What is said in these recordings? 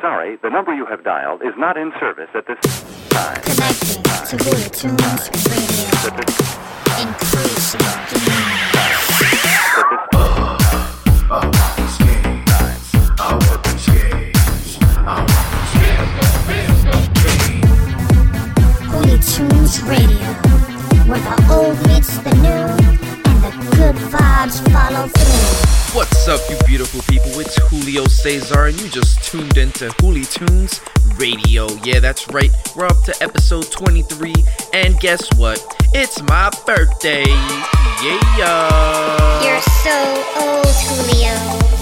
Sorry, the number you have dialed is not in service at this time. Connecting to Hula Tunes Radio. Increasing Hula Tunes Radio. Where the old meets the new and the good vibes follow through. What's up, you beautiful people? It's Julio Cesar, and you just tuned into Huli Tunes Radio. Yeah, that's right. We're up to episode 23, and guess what? It's my birthday. Yeah. You're so old, Julio.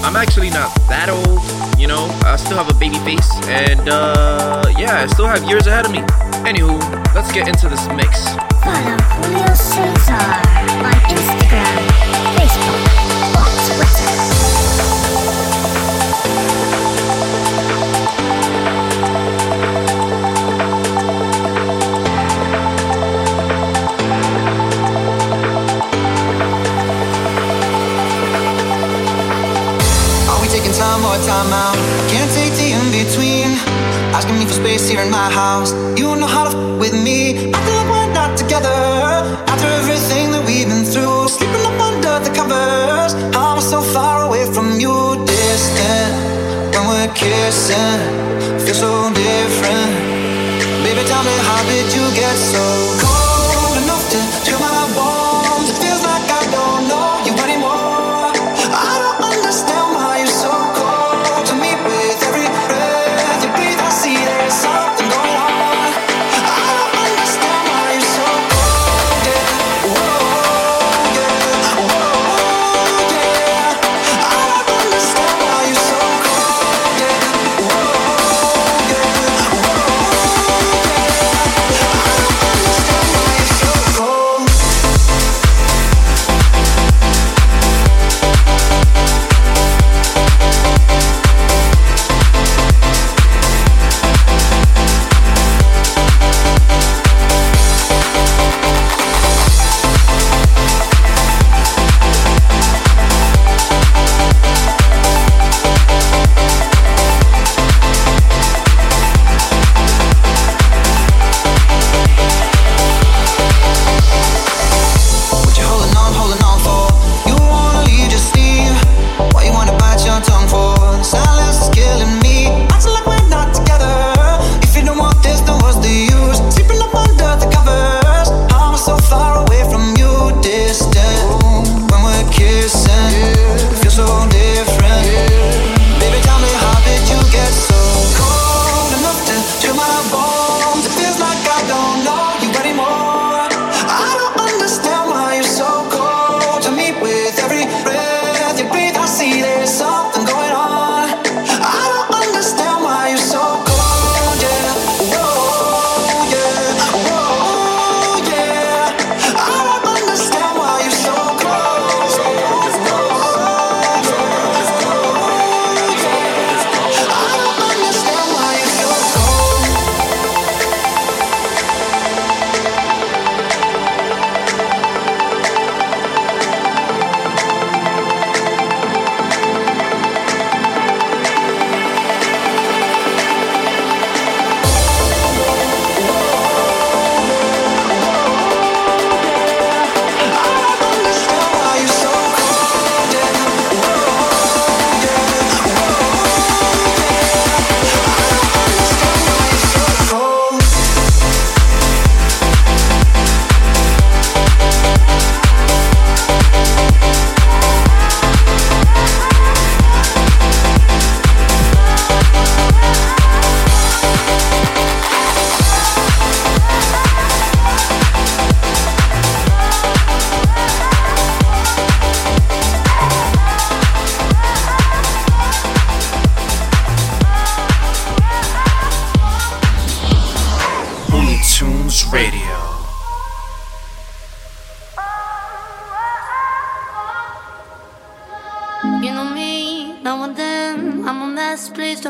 I'm actually not that old, you know. I still have a baby face, and uh, yeah, I still have years ahead of me. Anywho, let's get into this mix. Follow Julio Cesar on Instagram, or time out? Can't take the in between. Asking me for space here in my house. You know how to f- with me. I feel like we're not together. After everything that we've been through, sleeping up under the covers. I'm so far away from you, distant. When we're kissing, feel so different. Baby, tell me how did you get so cold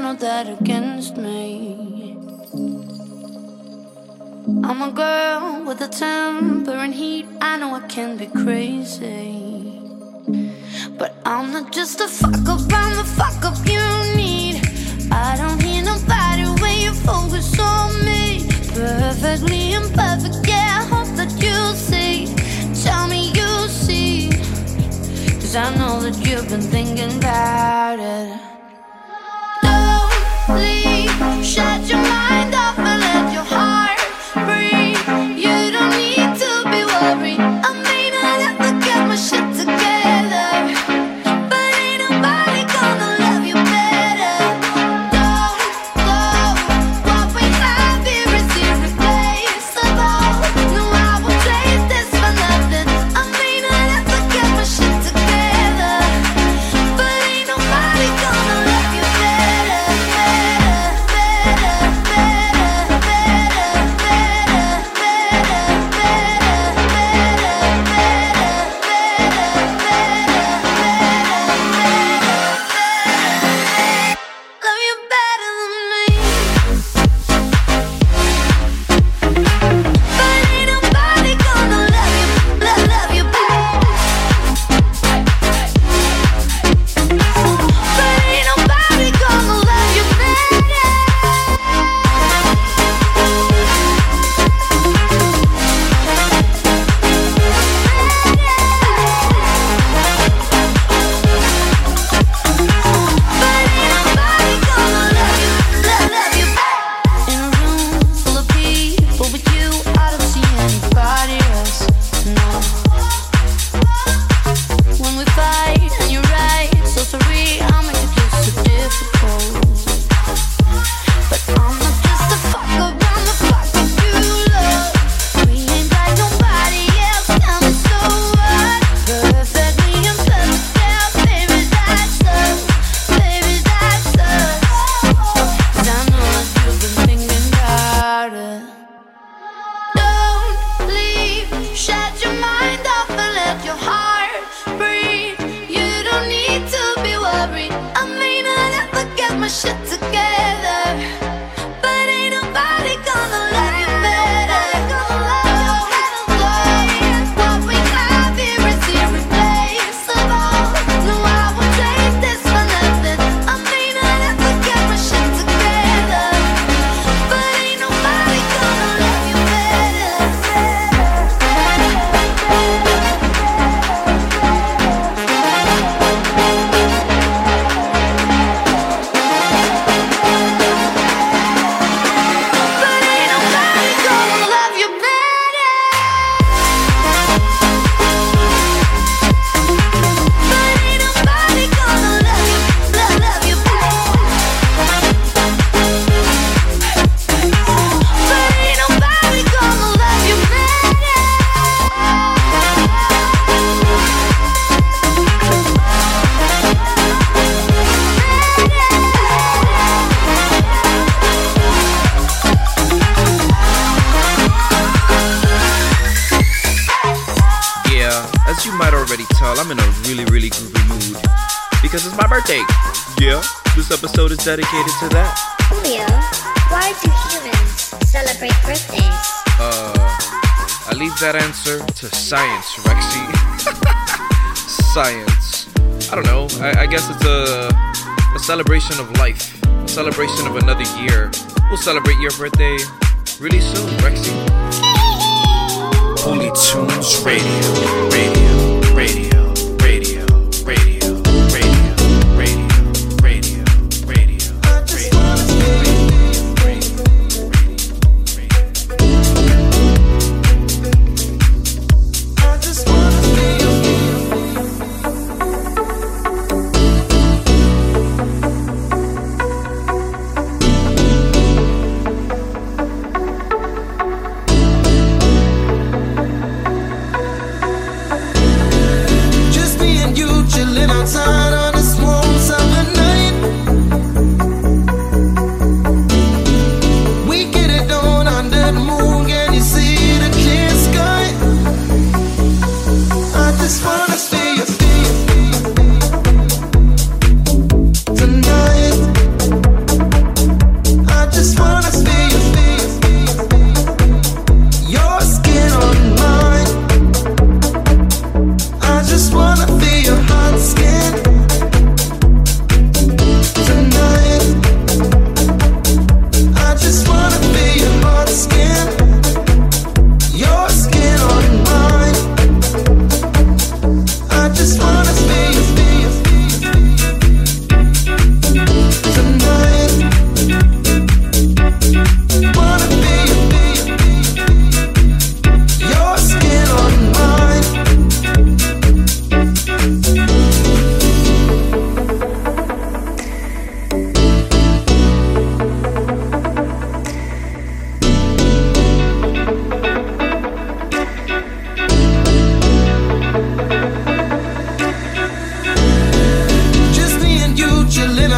channeled that against me. I'm a girl with a temper and heat. I know I can be crazy. But I'm not just a fuck up, I'm the fuck up you need. I don't hear nobody when you focus on me. Perfectly imperfect, yeah, I hope that you see. Tell me you see. Cause I know that you've been thinking about it. Shut your mind off dedicated to that. Julio, why do humans celebrate birthdays? Uh, I leave that answer to science, Rexy. science. I don't know. I, I guess it's a, a celebration of life, a celebration of another year. We'll celebrate your birthday really soon, Rexy. Holy Tunes Radio. Radio.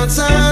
This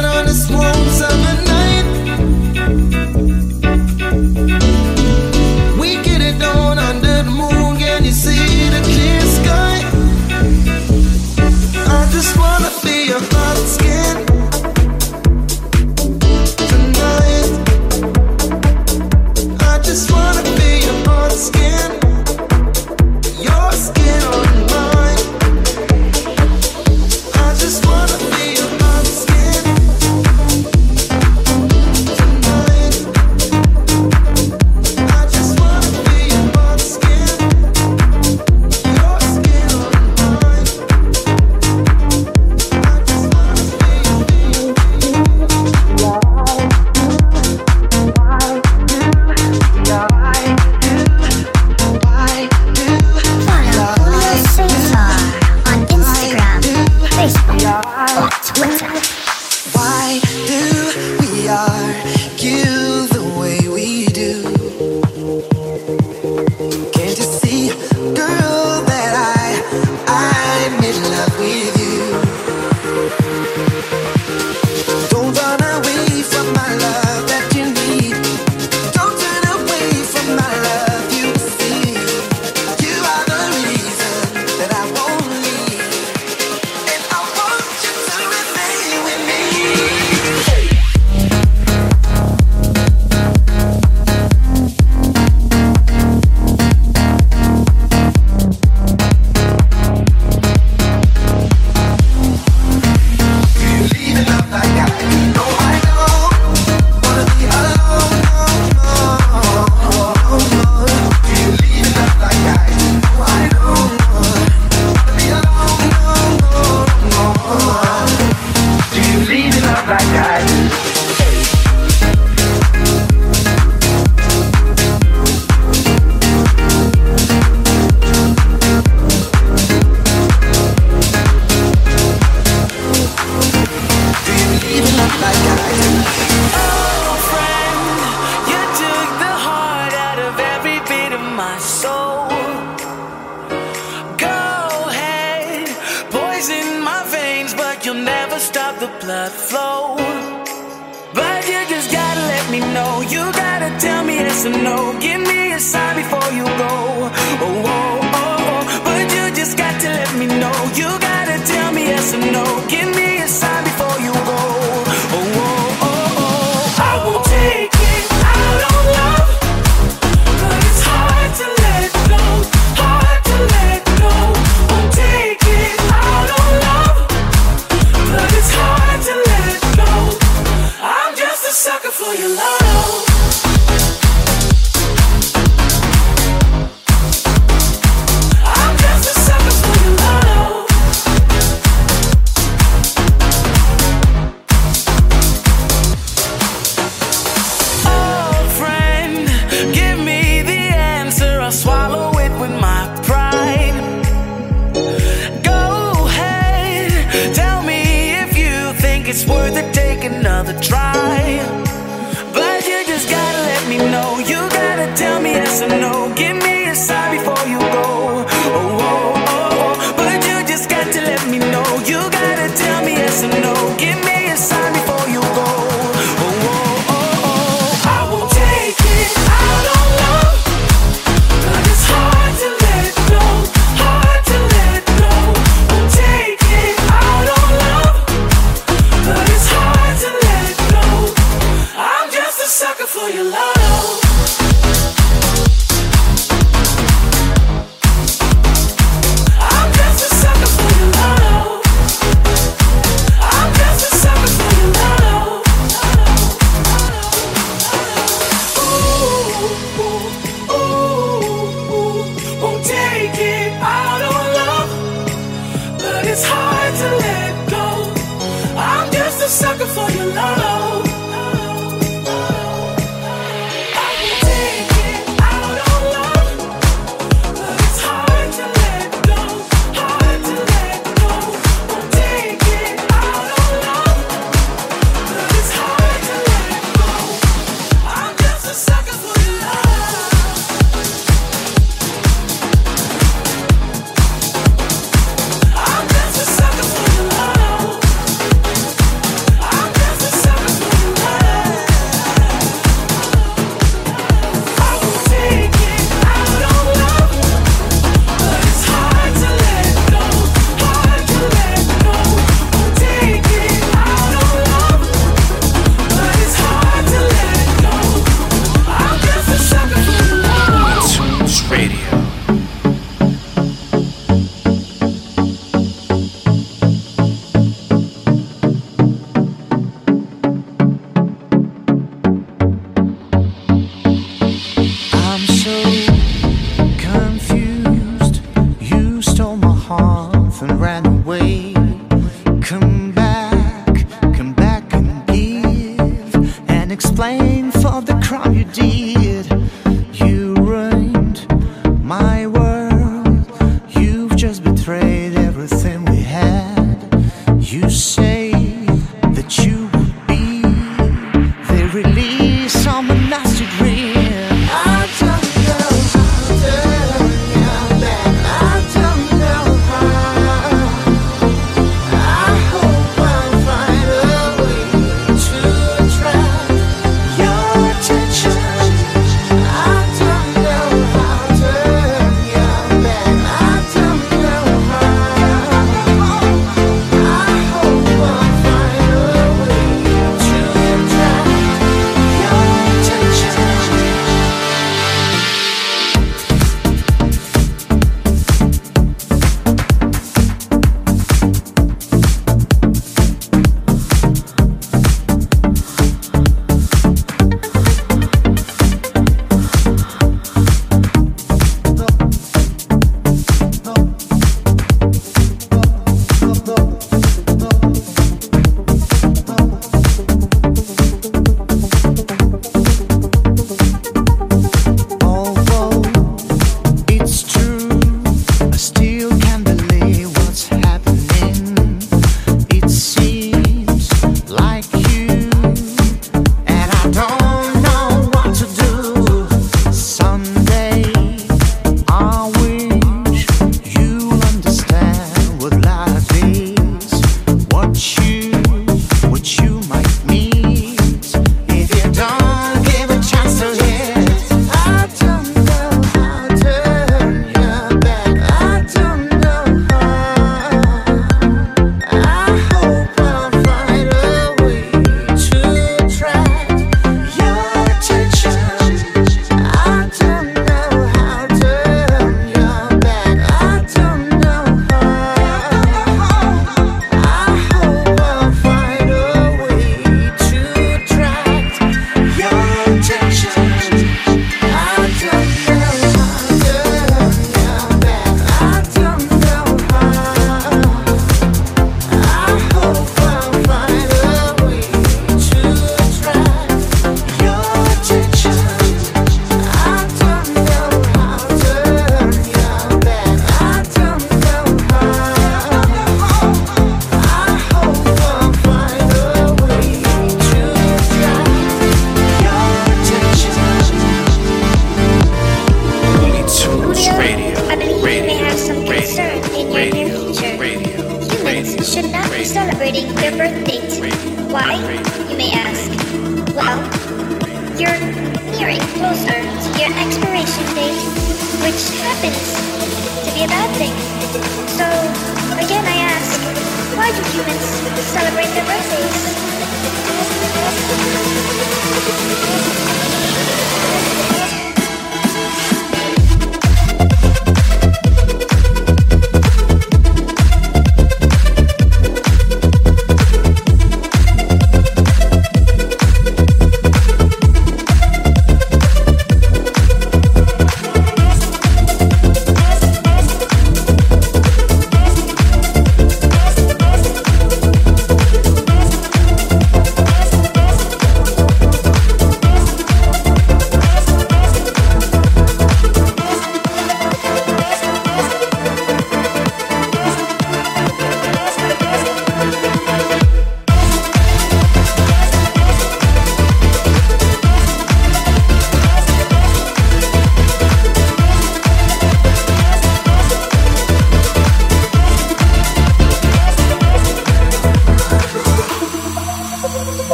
that you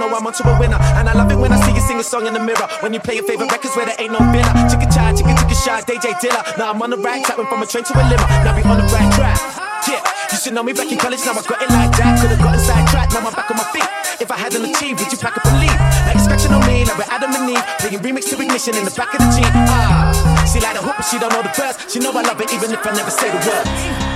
train to a winner. and I love it when I see you sing a limo. Now I'm on the right track. from a train to a leather now be on the back track yeah, you should know me back in college. Now I got it like that. Could've gotten sidetracked. Now I'm back on my feet. If I hadn't achieved, would you pack up and leave? Like scratching on me, like we're Adam and Eve. Bringing remix to ignition in the back of the Jeep. Ah, she like the hook, but she don't know the verse. She know I love it even if I never say the words.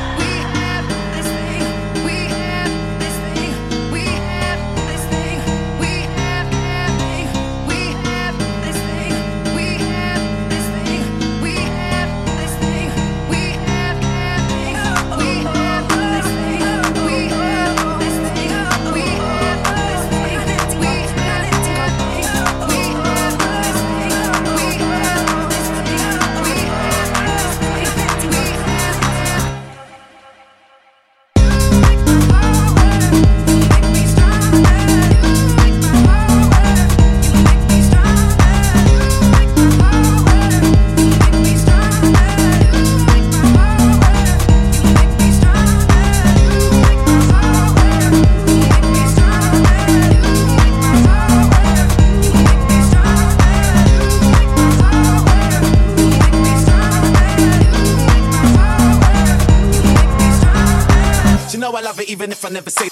Even if I never say,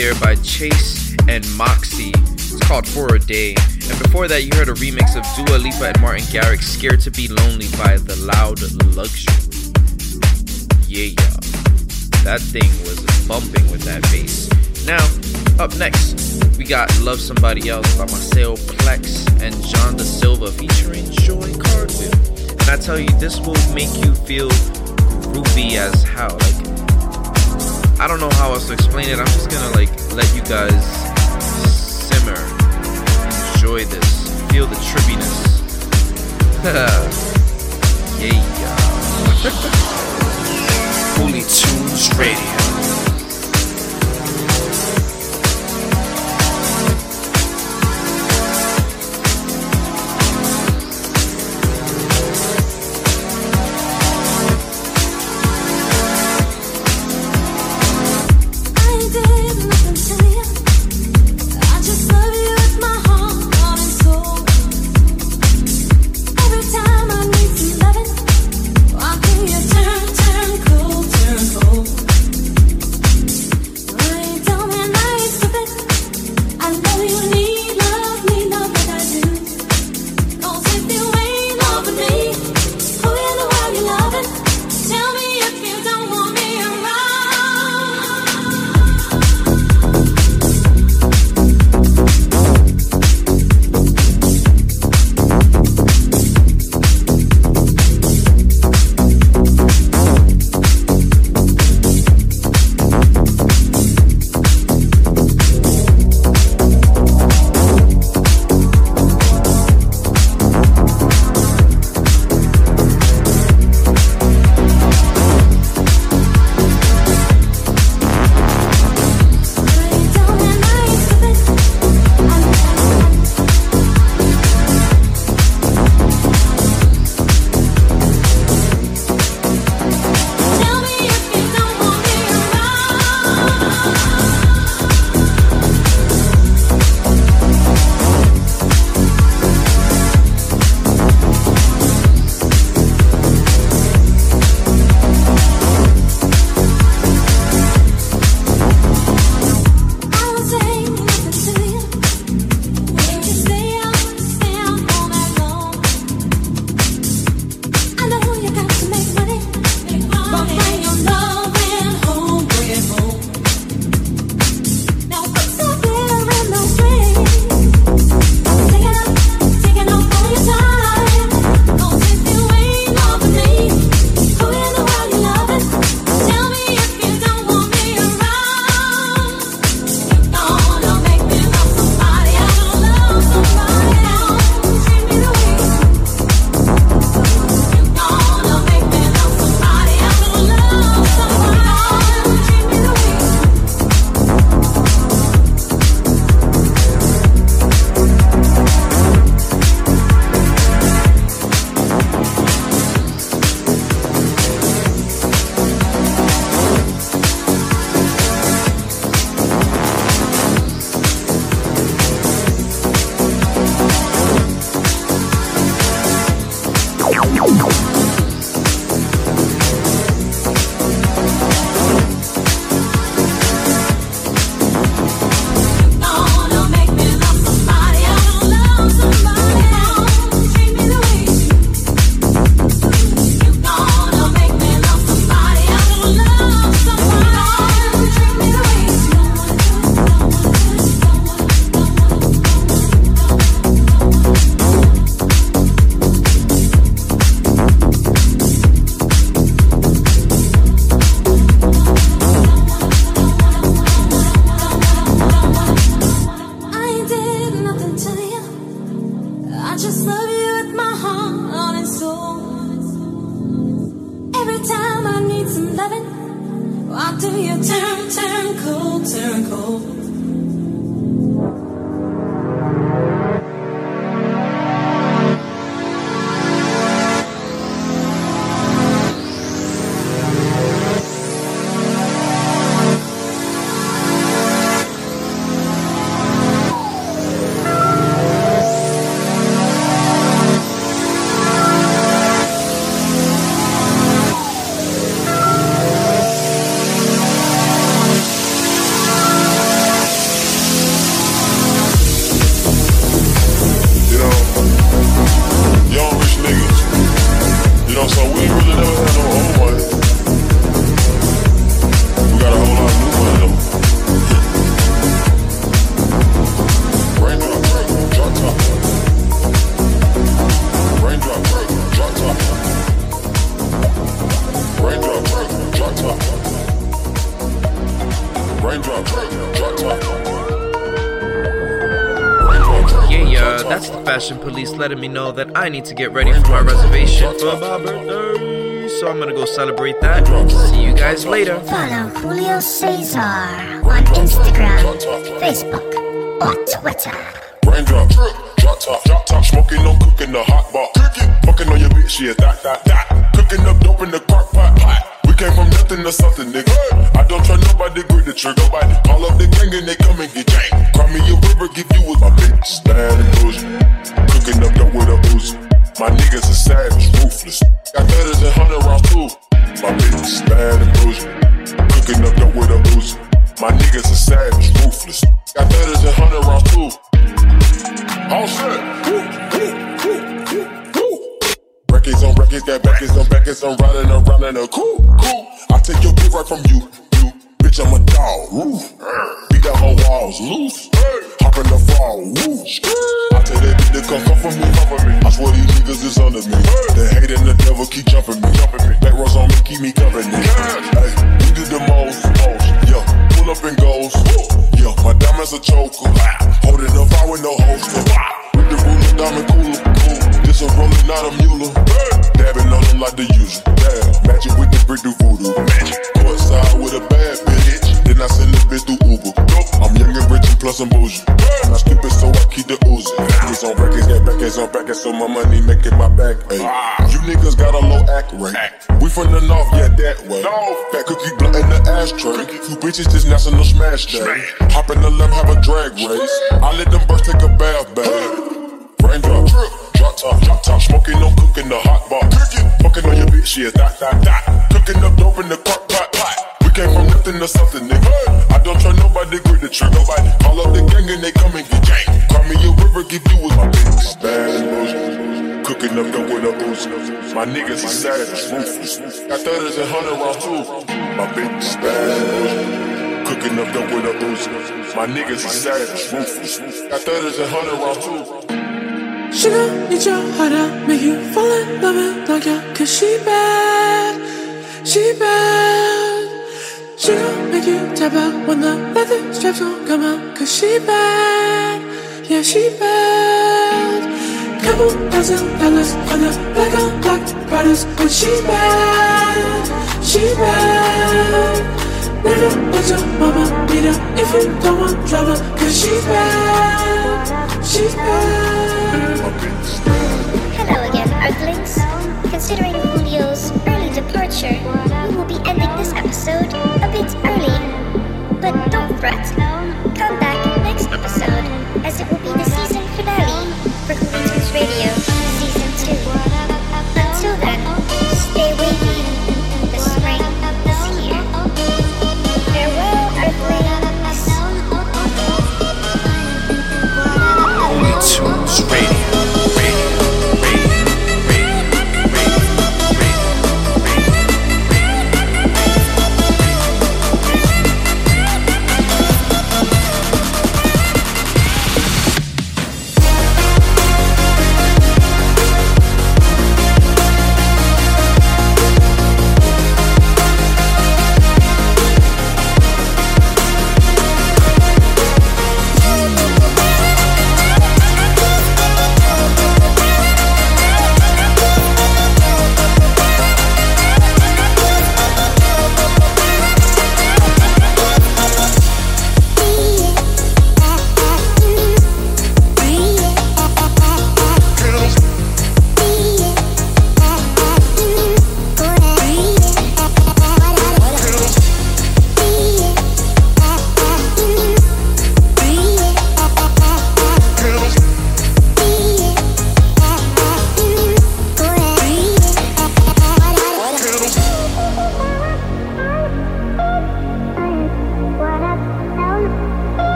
there by Chase and Moxie. It's called For a Day. And before that, you heard a remix of Dua Lipa and Martin Garrix, Scared to Be Lonely by The Loud Luxury. Yeah, yeah. That thing was bumping with that bass. Now, up next, we got Love Somebody Else by Marcel Plex and John Da Silva featuring Joi Cardwell. And I tell you, this will make you feel groovy as hell. Like, I don't know how else to explain it. I'm just gonna like let you guys simmer, enjoy this, feel the trippiness. yeah. Holy Tunes Radio. Till you turn, turn cold, turn cold. Letting me know that I need to get ready for my reservation for my birthday. So I'm gonna go celebrate that. See you guys later. Follow Julio Cesar on Instagram, Facebook, or Twitter. Raindrop, drop top, drop top, smoking on cooking the hot pot. Cooking, fucking on your bitch, yeah, that, that, that. Cooking up dope in the crock pot, pot. We came from nothing to something, nigga. I don't try nobody, grip the trigger. Nobody call up the gang and they come and get gang. Cry me a river, give you with my bitch. Bad and bougie. Cooking up dope with a Uzi. My niggas are savage, ruthless. Got better than hundred rounds too. My bitch bad and bougie. Cooking up dope with a Uzi. My niggas are savage, ruthless. Got better than hundred rounds too. Oh, All set. Woo, woo, woo, woo. Records on records, got backers on backers, I'm riding around in a cool, cool. I take your bitch right from you, you. Bitch, I'm a dog, woo. Beat down her walls, loose. Hop in the fall, woo. I tell that bitch to come, for me, come for me. I swear these niggas is under me. The hate and the devil keep jumping me, jumping me. Back rows on me, keep me company. Hey, we did the most, most, yeah. Pull up and goes, yeah. My diamonds a choker, holding up, I with no holster. With the ruler, diamond cooler, cool. This a roller, not a mule. Dabbing on them like the usual. Yeah, magic with the brick do voodoo. Magic. Courtside with a bad bitch. Then I send the bitch through Uber. I'm young and rich and plus I'm bougie. I'm not stupid, so I keep the Uzi. It's on records, got backers on backers, so my money make it my back. Ay. You niggas got a low act rate. We from the north, yeah, that way. Fat cookie blunt in the ashtray. You bitches, this national smash day. Hop in the left, have a drag race. I let them birds take a bath, babe. Raindrop, drop top, drop top, smoking on cooking the hot bar. Cooking, fucking on your bitch, yeah, that, that, that. Cooking up dope in the crock pot, pot. We came from nothing to something, nigga. I don't try nobody, grip the trigger. Nobody call up the gang and they come and get gang. Call me a river, give you with my bitch. Bad. Cooking up dope with a Uzi. My niggas are savage, ruthless. Got thudders and hundred rounds too. My bitch bad. Cooking up dope with a Uzi. My niggas are savage, ruthless. Got thudders and hundred rounds too. Sugar, need your heart out, make you fall in love and knock out. Cause she bad, she bad. Sugar, make you tap out when the leather straps don't come out. Cause she bad, yeah, she bad. Couple thousand dollars on the black on black products, but she bad, she bad. Never let your mama beat her if you don't want drama. Cause she bad, she bad. Considering Julio's early departure, we will be ending this episode a bit early. But don't fret. Come back next episode, as it will be the season finale for Julio Tunes Radio